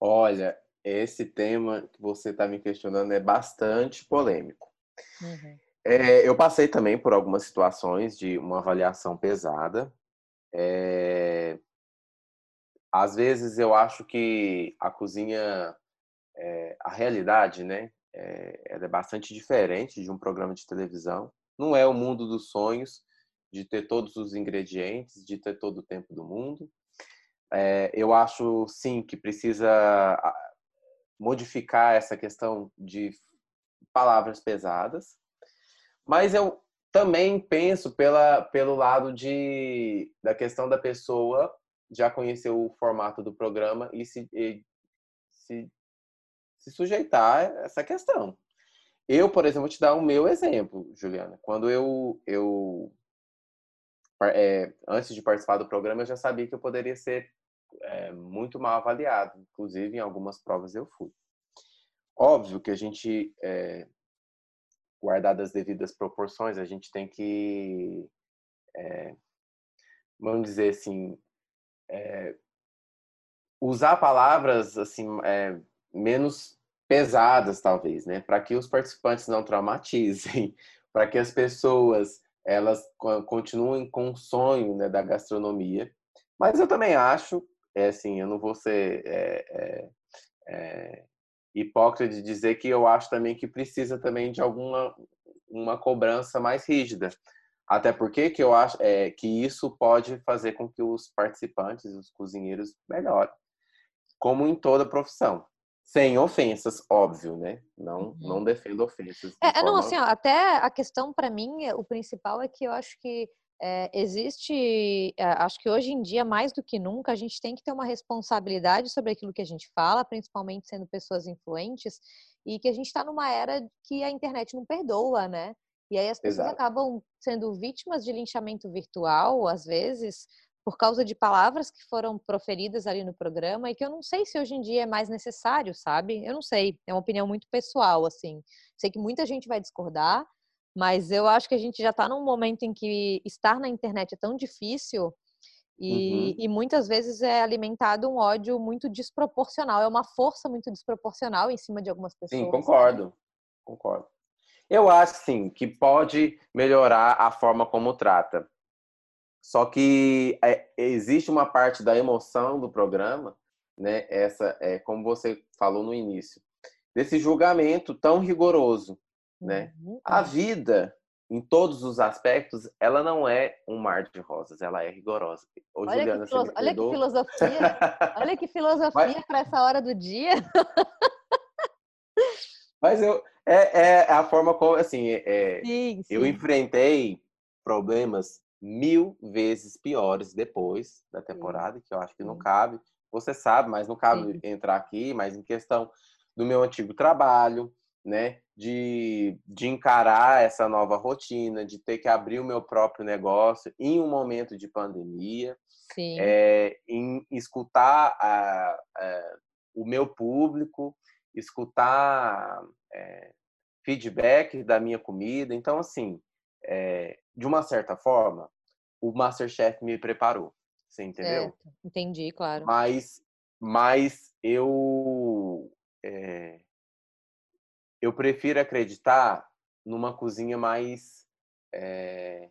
Olha, esse tema que você está me questionando é bastante polêmico. Uhum. É, eu passei também por algumas situações de uma avaliação pesada. É, às vezes eu acho que a cozinha, é, a realidade, né, é, ela é bastante diferente de um programa de televisão. Não é o mundo dos sonhos de ter todos os ingredientes, de ter todo o tempo do mundo. É, eu acho sim que precisa modificar essa questão de palavras pesadas, mas eu também penso pela, pelo lado de, da questão da pessoa já conhecer o formato do programa e se, e, se, se sujeitar a essa questão. eu, por exemplo, vou te dar o meu exemplo, Juliana. Quando eu, eu é, antes de participar do programa, eu já sabia que eu poderia ser é, muito mal avaliado. Inclusive, em algumas provas eu fui. Óbvio que a gente, é, guardadas as devidas proporções, a gente tem que, é, vamos dizer assim, é, usar palavras assim é, menos pesadas, talvez, né? Para que os participantes não traumatizem, para que as pessoas elas continuem com o sonho né, da gastronomia. Mas eu também acho, é assim, eu não vou ser é, é, é, hipócrita de dizer que eu acho também que precisa também de alguma uma cobrança mais rígida. Até porque que eu acho é, que isso pode fazer com que os participantes, os cozinheiros, melhorem. Como em toda profissão. Sem ofensas, óbvio, né? Não, uhum. não defendo ofensas. De é, forma... não, assim, ó, até a questão para mim, o principal é que eu acho que é, existe, é, acho que hoje em dia, mais do que nunca, a gente tem que ter uma responsabilidade sobre aquilo que a gente fala, principalmente sendo pessoas influentes, e que a gente está numa era que a internet não perdoa, né? E aí as pessoas Exato. acabam sendo vítimas de linchamento virtual, às vezes, por causa de palavras que foram proferidas ali no programa e que eu não sei se hoje em dia é mais necessário, sabe? Eu não sei, é uma opinião muito pessoal, assim. Sei que muita gente vai discordar, mas eu acho que a gente já está num momento em que estar na internet é tão difícil e, uhum. e, muitas vezes é alimentado um ódio muito desproporcional, é uma força muito desproporcional em cima de algumas pessoas. Sim, concordo, né? concordo. Eu acho, sim, que pode melhorar a forma como trata. Só que é, existe uma parte da emoção do programa, né? Essa é como você falou no início, desse julgamento tão rigoroso, né? Uhum. A vida, em todos os aspectos, ela não é um mar de rosas, ela é rigorosa. Ô, olha, Juliana, que olha que filosofia, olha que filosofia para essa hora do dia. Mas eu é, é a forma como assim, é, sim, sim. eu enfrentei problemas mil vezes piores depois da temporada, que eu acho que não cabe. Você sabe, mas não cabe Sim. entrar aqui, mas em questão do meu antigo trabalho, né? De, de encarar essa nova rotina, de ter que abrir o meu próprio negócio em um momento de pandemia, é, em escutar a, a, o meu público, escutar é, feedback da minha comida. Então, assim, é, de uma certa forma, o Masterchef me preparou. Você entendeu? Certo. Entendi, claro. Mas, mas eu, é, eu prefiro acreditar numa cozinha mais é,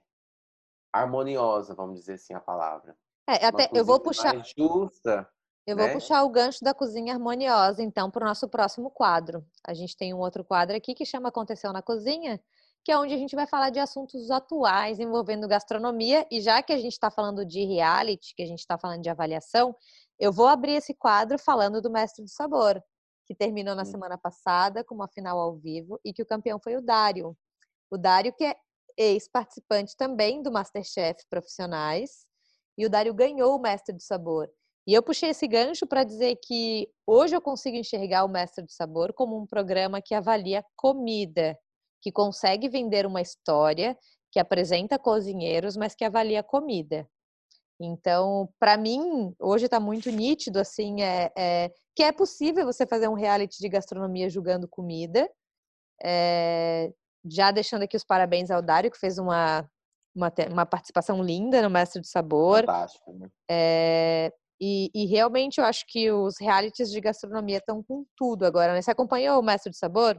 harmoniosa, vamos dizer assim a palavra. É, até eu vou puxar. justa. Eu vou né? puxar o gancho da cozinha harmoniosa, então, para o nosso próximo quadro. A gente tem um outro quadro aqui que chama Aconteceu na Cozinha, que é onde a gente vai falar de assuntos atuais envolvendo gastronomia. E já que a gente está falando de reality, que a gente está falando de avaliação, eu vou abrir esse quadro falando do Mestre do Sabor, que terminou na semana passada com uma final ao vivo e que o campeão foi o Dário. O Dário, que é ex-participante também do Masterchef Profissionais, e o Dário ganhou o Mestre do Sabor. E eu puxei esse gancho para dizer que hoje eu consigo enxergar o Mestre do Sabor como um programa que avalia comida que consegue vender uma história, que apresenta cozinheiros, mas que avalia comida. Então, para mim, hoje está muito nítido assim, é, é, que é possível você fazer um reality de gastronomia julgando comida. É, já deixando aqui os parabéns ao Dário, que fez uma, uma, uma participação linda no Mestre do Sabor. Fantástico, né? É, e, e, realmente eu acho que os realities de gastronomia estão com tudo agora. Né? Você acompanhou o Mestre do Sabor?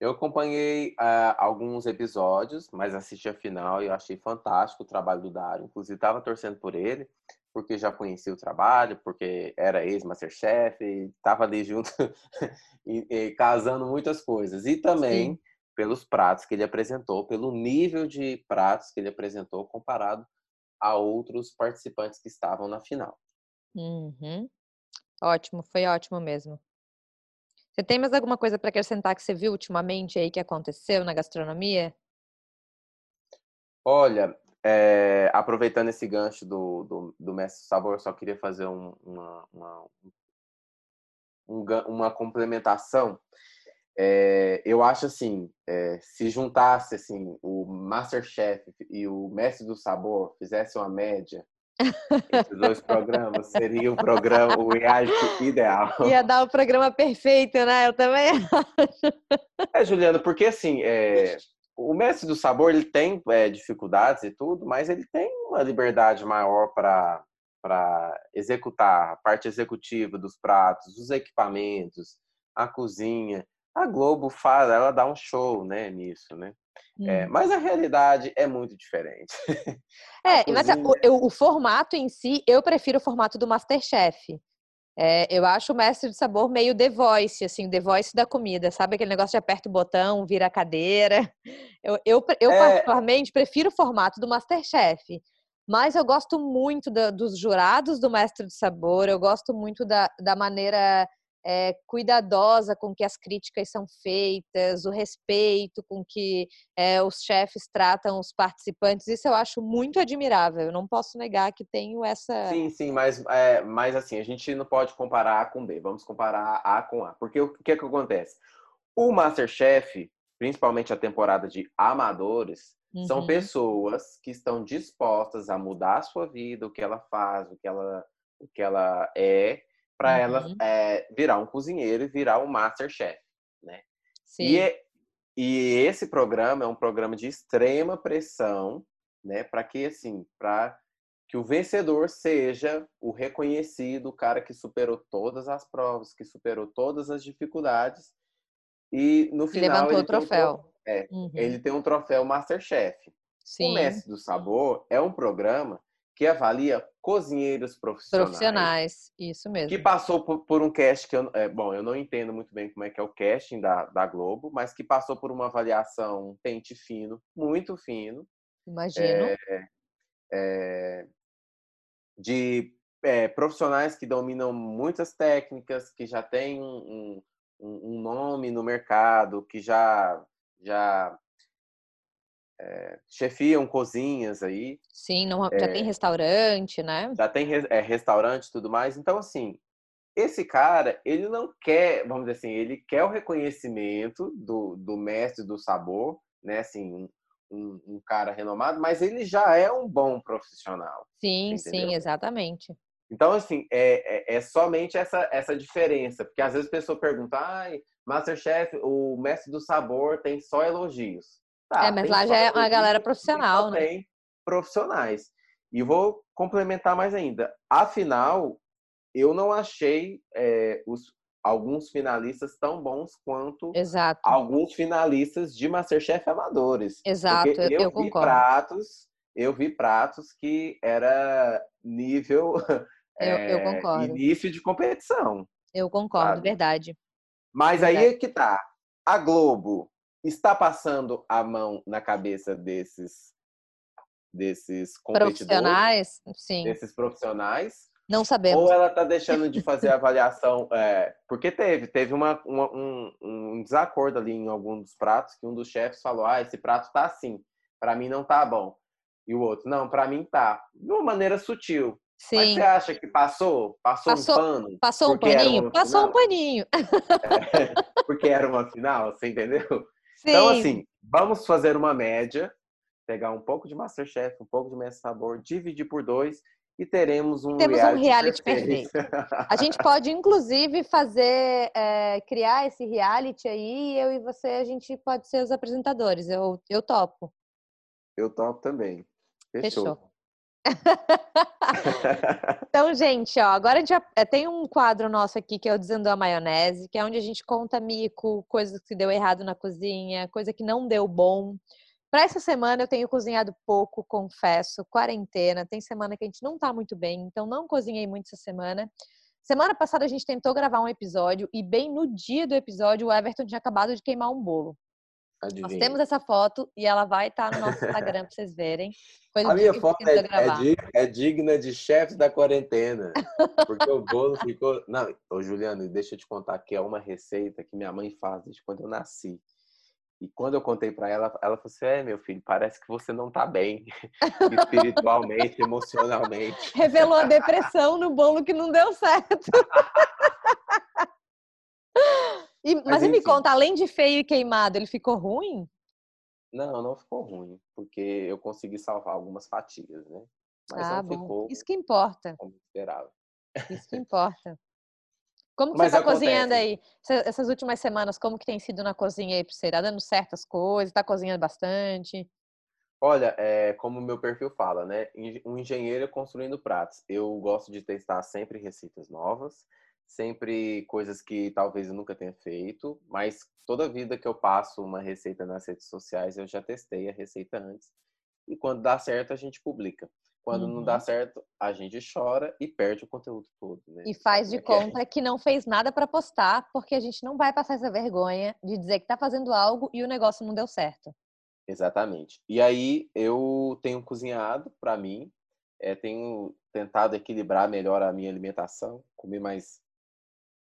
Eu acompanhei uh, alguns episódios, mas assisti a final e eu achei fantástico o trabalho do Dário. Inclusive, estava torcendo por ele, porque já conhecia o trabalho, porque era ex-masterchef, estava ali junto e, e, casando muitas coisas. E também Sim. pelos pratos que ele apresentou, pelo nível de pratos que ele apresentou comparado a outros participantes que estavam na final. Uhum. Ótimo, foi ótimo mesmo. Você tem mais alguma coisa para acrescentar que você viu ultimamente aí que aconteceu na gastronomia? Olha, é, aproveitando esse gancho do, do, do Mestre Sabor, eu só queria fazer um, uma, uma, um, uma complementação. É, eu acho assim, é, se juntasse assim o Masterchef e o Mestre do Sabor fizesse uma média os dois programas, seria o programa, o reality ideal. Ia dar o programa perfeito, né? Eu também acho. É, Juliano, porque assim, é, o Mestre do Sabor ele tem é, dificuldades e tudo, mas ele tem uma liberdade maior para para executar a parte executiva dos pratos, os equipamentos, a cozinha a Globo faz, ela dá um show, né, nisso, né? Hum. É, mas a realidade é muito diferente. É, cozinha... mas o, o, formato em si, eu prefiro o formato do Masterchef. É, eu acho o mestre de sabor meio The Voice, assim, The Voice da comida, sabe? Aquele negócio de aperta o botão, vira a cadeira. Eu, eu, eu é... particularmente, prefiro o formato do Masterchef. Mas eu gosto muito da, dos jurados do mestre de sabor, eu gosto muito da, da maneira é, cuidadosa com que as críticas são feitas, o respeito com que é, os chefes tratam os participantes. Isso eu acho muito admirável. Eu não posso negar que tenho essa. Sim, sim, mas, é, mas assim, a gente não pode comparar A com B, vamos comparar A com A. Porque o que, é que acontece? O Masterchef, principalmente a temporada de amadores, uhum. são pessoas que estão dispostas a mudar a sua vida, o que ela faz, o que ela, o que ela é, para uhum. ela é, virar um cozinheiro e virar um masterchef, né? Sim. E, e esse programa é um programa de extrema pressão, né? Para que assim, para que o vencedor seja o reconhecido, o cara que superou todas as provas, que superou todas as dificuldades e no final levantou ele o troféu. Um, é, uhum. ele tem um troféu Masterchef. Sim. O Mestre do Sabor é um programa que avalia cozinheiros profissionais. Profissionais, isso mesmo. Que passou por, por um cast que eu, é, bom, eu não entendo muito bem como é que é o casting da, da Globo, mas que passou por uma avaliação pente fino, muito fino. Imagino. É, é, de é, profissionais que dominam muitas técnicas, que já têm um, um, um nome no mercado, que já já é, chefiam cozinhas aí. Sim, não, já é, tem restaurante, né? Já tem é, restaurante e tudo mais. Então, assim, esse cara, ele não quer, vamos dizer assim, ele quer o reconhecimento do, do mestre do sabor, né? Assim, um, um cara renomado, mas ele já é um bom profissional. Sim, entendeu? sim, exatamente. Então, assim, é, é, é, somente essa, essa diferença. Porque às vezes a pessoa pergunta, ai, Masterchef, o mestre do sabor tem só elogios. Tá, é, mas lá já é uma galera profissional, né? Tem profissionais. E vou complementar mais ainda. Afinal, eu não achei é, os, alguns finalistas tão bons quanto Exato. alguns finalistas de Masterchef amadores. Exato, eu, eu, eu vi concordo. pratos, eu vi pratos que era nível eu, é, eu concordo. início de competição. Eu concordo, sabe? verdade. Mas verdade. aí é que tá. A Globo está passando a mão na cabeça desses desses profissionais, sim. desses profissionais. Não sabemos. Ou ela está deixando de fazer a avaliação, é, porque teve, teve uma, uma um, um, desacordo ali em algum dos pratos, que um dos chefes falou, ah, esse prato tá assim, para mim não tá bom. E o outro, não, para mim tá. De uma maneira sutil. Sim. Mas você acha que passou? Passou, passou um pano? Passou um paninho? Passou final? um paninho. É, porque era uma final, você entendeu? Então, Sim. Então, assim, vamos fazer uma média, pegar um pouco de Masterchef, um pouco de Mestre Sabor, dividir por dois e teremos um Temos reality, um reality perfeito. perfeito. A gente pode, inclusive, fazer, é, criar esse reality aí, eu e você, a gente pode ser os apresentadores. Eu, eu topo. Eu topo também. Fechou. Fechou. então, gente, ó, agora é, tem um quadro nosso aqui que é o Dizendo a Maionese, que é onde a gente conta mico, coisas que deu errado na cozinha, coisa que não deu bom. Para essa semana eu tenho cozinhado pouco, confesso, quarentena, tem semana que a gente não tá muito bem, então não cozinhei muito essa semana. Semana passada a gente tentou gravar um episódio e bem no dia do episódio o Everton tinha acabado de queimar um bolo. Adivinha. Nós temos essa foto e ela vai estar no nosso Instagram para vocês verem. Foi a minha foto é, é, é, digna de chefe da quarentena. Porque o bolo ficou. Não, ô Juliano, deixa eu te contar que é uma receita que minha mãe faz desde quando eu nasci. E quando eu contei para ela, ela falou assim: É, meu filho, parece que você não tá bem, espiritualmente, emocionalmente. Revelou a depressão no bolo que não deu certo. E, mas, mas me conta, além de feio e queimado, ele ficou ruim? Não, não ficou ruim, porque eu consegui salvar algumas fatias, né? Mas ah, não bom. ficou. Isso que importa. Como esperava. Isso que importa. Como que Mas você está cozinhando aí? Essas últimas semanas, como que tem sido na cozinha aí para você? Está dando certas coisas? Está cozinhando bastante? Olha, é, como o meu perfil fala, né? Um engenheiro construindo pratos. Eu gosto de testar sempre receitas novas, sempre coisas que talvez eu nunca tenha feito, mas toda vida que eu passo uma receita nas redes sociais, eu já testei a receita antes. E quando dá certo, a gente publica. Quando uhum. não dá uhum. certo, a gente chora e perde o conteúdo todo. Né? E faz de é conta que, gente... que, não fez nada para postar, porque a gente não vai passar essa vergonha de dizer que está fazendo algo e o negócio não deu certo. Exatamente. E aí eu tenho cozinhado para mim, é, tenho tentado equilibrar melhor a minha alimentação, comer mais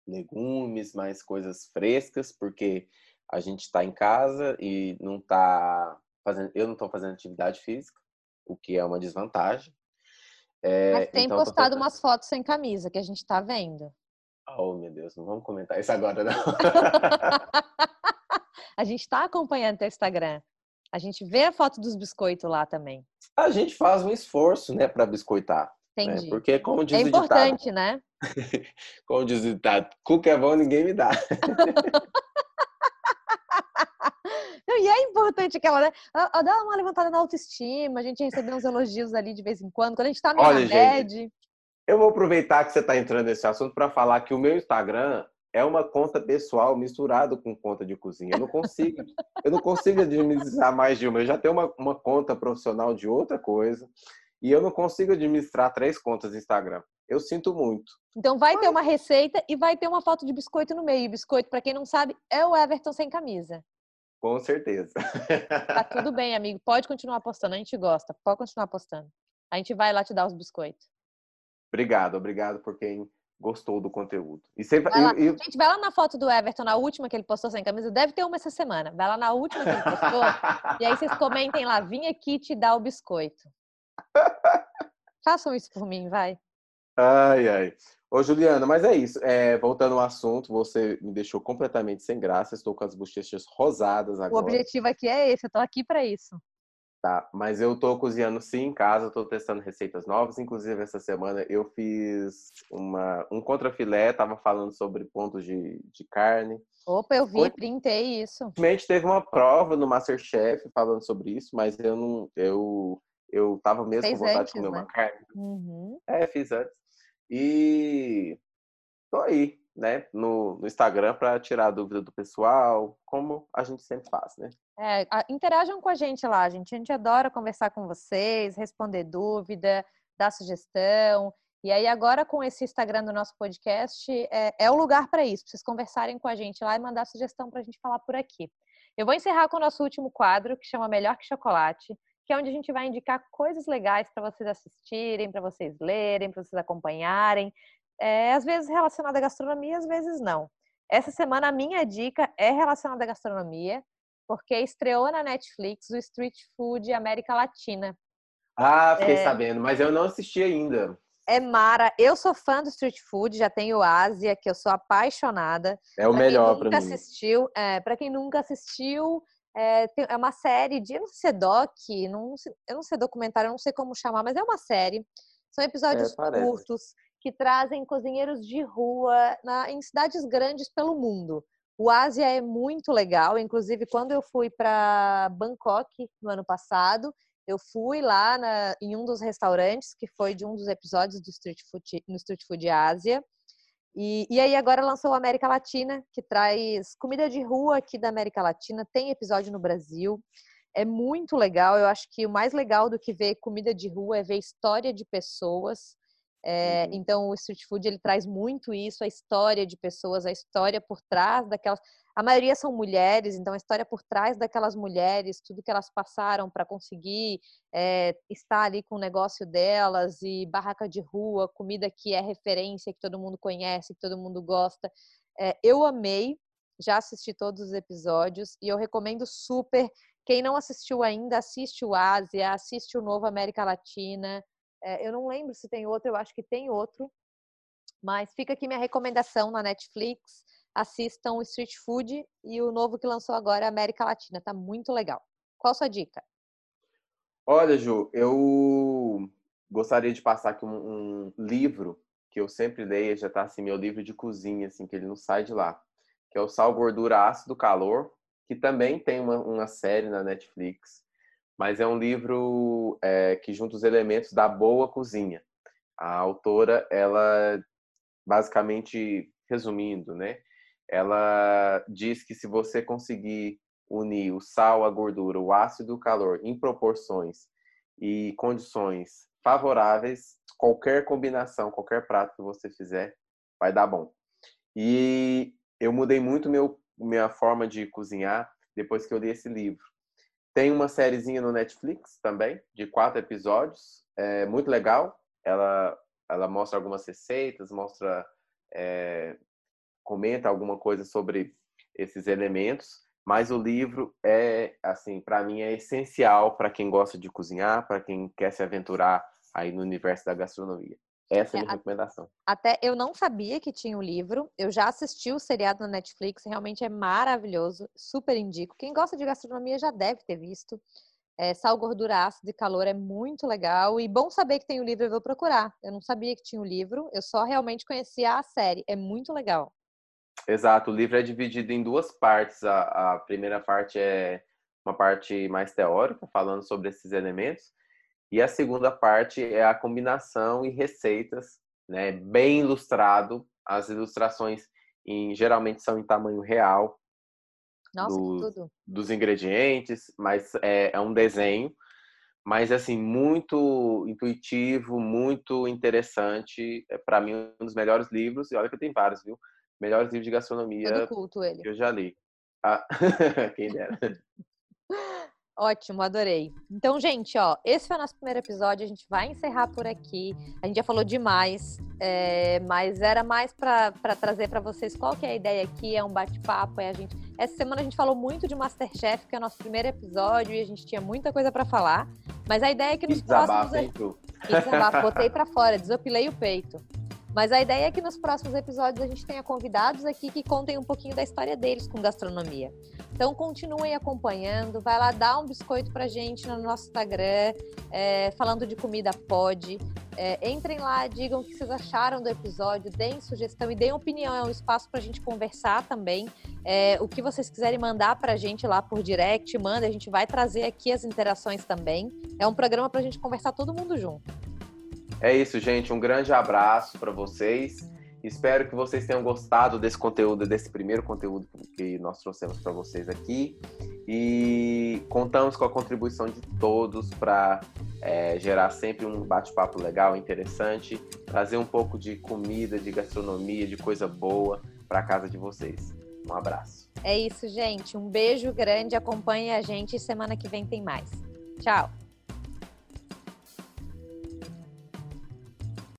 legumes, mais coisas frescas, porque a gente está em casa e não está fazendo, eu não estou fazendo atividade física o que é uma desvantagem. É, Mas tem então, postado tentando... umas fotos sem camisa, que a gente está vendo. Oh, meu Deus, não vamos comentar isso agora, não. a gente está acompanhando teu Instagram. A gente vê a foto dos biscoitos lá também. A gente faz um esforço, né, para biscoitar. Né? Entendi. Né? Porque, como diz é importante, ditado, né? como diz o ditado, cuca é bom, ninguém me dá. e é importante aquela, né? Dá uma levantada na autoestima, a gente receber uns elogios ali de vez em quando, quando a gente tá meio Olha, Eu vou aproveitar que você está entrando nesse assunto para falar que o meu Instagram é uma conta pessoal misturado com conta de cozinha. Eu não consigo, eu não consigo administrar mais de uma. Eu já tenho uma, uma conta profissional de outra coisa e eu não consigo administrar três contas no Instagram. Eu sinto muito. Então vai Mas... ter uma receita e vai ter uma foto de biscoito no meio. Biscoito, para quem não sabe, é o Everton sem camisa. Com certeza. Tá tudo bem, amigo. Pode continuar postando, a gente gosta. Pode continuar postando. A gente vai lá te dar os biscoitos. Obrigado, obrigado por quem gostou do conteúdo. E sempre, vai eu, eu... Gente, vai lá na foto do Everton, na última que ele postou sem camisa. Deve ter uma essa semana. Vai lá na última que ele postou. e aí vocês comentem lá. Vim aqui te dar o biscoito. Façam isso por mim, vai. Ai, ai. Ô, Juliana, mas é isso. É, voltando ao assunto, você me deixou completamente sem graça. Estou com as bochechas rosadas agora. O objetivo aqui é esse, eu tô aqui para isso. Tá, mas eu tô cozinhando sim em casa, tô testando receitas novas. Inclusive, essa semana eu fiz uma, um contrafilé, tava falando sobre pontos de, de carne. Opa, eu vi, Foi... printei isso. Realmente teve uma prova no Masterchef falando sobre isso, mas eu não. Eu, eu tava mesmo Fez com vontade antes, de comer né? uma carne. Uhum. É, fiz antes. E tô aí, né, no, no Instagram para tirar a dúvida do pessoal, como a gente sempre faz, né? É, interajam com a gente lá, gente. A gente adora conversar com vocês, responder dúvida, dar sugestão. E aí, agora com esse Instagram do nosso podcast, é, é o lugar para isso, pra vocês conversarem com a gente lá e mandar sugestão para a gente falar por aqui. Eu vou encerrar com o nosso último quadro, que chama Melhor que Chocolate que é onde a gente vai indicar coisas legais para vocês assistirem, para vocês lerem, para vocês acompanharem. É, às vezes relacionada à gastronomia, às vezes não. Essa semana a minha dica é relacionada à gastronomia, porque estreou na Netflix o Street Food América Latina. Ah, fiquei é... sabendo, mas eu não assisti ainda. É Mara, eu sou fã do street food, já tenho Ásia, que eu sou apaixonada. É o pra melhor para mim. Assistiu, é, para quem nunca assistiu, é, tem, é uma série de, eu não sei se é doc, não, eu não sei documentário, eu não sei como chamar, mas é uma série. São episódios é, curtos que trazem cozinheiros de rua na, em cidades grandes pelo mundo. O Ásia é muito legal, inclusive quando eu fui para Bangkok no ano passado, eu fui lá na, em um dos restaurantes que foi de um dos episódios do Street Food, no Street Food Ásia. E, e aí agora lançou América Latina, que traz comida de rua aqui da América Latina, tem episódio no Brasil. É muito legal. Eu acho que o mais legal do que ver comida de rua é ver história de pessoas. É. Então o street food ele traz muito isso, a história de pessoas, a história por trás daquelas a maioria são mulheres, então a história por trás daquelas mulheres, tudo que elas passaram para conseguir é, estar ali com o negócio delas e barraca de rua, comida que é referência, que todo mundo conhece, que todo mundo gosta. É, eu amei, já assisti todos os episódios e eu recomendo super. Quem não assistiu ainda, assiste o Ásia, assiste o novo América Latina. É, eu não lembro se tem outro, eu acho que tem outro. Mas fica aqui minha recomendação na Netflix assistam o Street Food e o novo que lançou agora, América Latina. Tá muito legal. Qual a sua dica? Olha, Ju, eu gostaria de passar aqui um, um livro que eu sempre leio, já tá assim, meu livro de cozinha, assim, que ele não sai de lá, que é o Sal, Gordura, Ácido, Calor, que também tem uma, uma série na Netflix, mas é um livro é, que junta os elementos da boa cozinha. A autora, ela, basicamente, resumindo, né, ela diz que se você conseguir unir o sal, a gordura, o ácido e o calor em proporções e condições favoráveis, qualquer combinação, qualquer prato que você fizer, vai dar bom. E eu mudei muito meu, minha forma de cozinhar depois que eu li esse livro. Tem uma sériezinha no Netflix também, de quatro episódios, é muito legal. Ela, ela mostra algumas receitas, mostra, é, comenta alguma coisa sobre esses elementos. Mas o livro é, assim, para mim é essencial para quem gosta de cozinhar, para quem quer se aventurar aí no universo da gastronomia. Essa é a minha é, recomendação. Até eu não sabia que tinha o livro. Eu já assisti o seriado na Netflix, realmente é maravilhoso, super indico. Quem gosta de gastronomia já deve ter visto. É, Sal, Gordura, Ácido e Calor é muito legal. E bom saber que tem o livro, eu vou procurar. Eu não sabia que tinha o livro, eu só realmente conhecia a série. É muito legal. Exato, o livro é dividido em duas partes. A, a primeira parte é uma parte mais teórica, falando sobre esses elementos, e a segunda parte é a combinação e receitas, né, bem ilustrado. As ilustrações em, geralmente são em tamanho real Nossa, dos, dos, ingredientes, mas é, é um desenho, mas assim muito intuitivo, muito interessante. É para mim um dos melhores livros. E olha que tenho vários, viu? melhores livros de gastronomia culto, ele. que eu já li. Ah, quem dera. Ótimo, adorei. Então, gente, ó, esse foi o nosso primeiro episódio. A gente vai encerrar por aqui. A gente já falou demais, é, mas era mais para trazer para vocês qual que é a ideia aqui. É um bate-papo. É a gente. Essa semana a gente falou muito de MasterChef, que é o nosso primeiro episódio, e a gente tinha muita coisa para falar. Mas a ideia é que nos próximos. Hein, Desabafo, botei para fora, desopilei o peito. Mas a ideia é que nos próximos episódios a gente tenha convidados aqui que contem um pouquinho da história deles com gastronomia. Então continuem acompanhando, vai lá dar um biscoito pra gente no nosso Instagram, é, falando de comida pode. É, entrem lá, digam o que vocês acharam do episódio, deem sugestão e deem opinião. É um espaço para a gente conversar também. É, o que vocês quiserem mandar para a gente lá por direct, manda. A gente vai trazer aqui as interações também. É um programa para a gente conversar todo mundo junto. É isso, gente. Um grande abraço para vocês. Espero que vocês tenham gostado desse conteúdo, desse primeiro conteúdo que nós trouxemos para vocês aqui. E contamos com a contribuição de todos para é, gerar sempre um bate-papo legal, interessante, trazer um pouco de comida, de gastronomia, de coisa boa para casa de vocês. Um abraço. É isso, gente. Um beijo grande. Acompanhe a gente. Semana que vem tem mais. Tchau.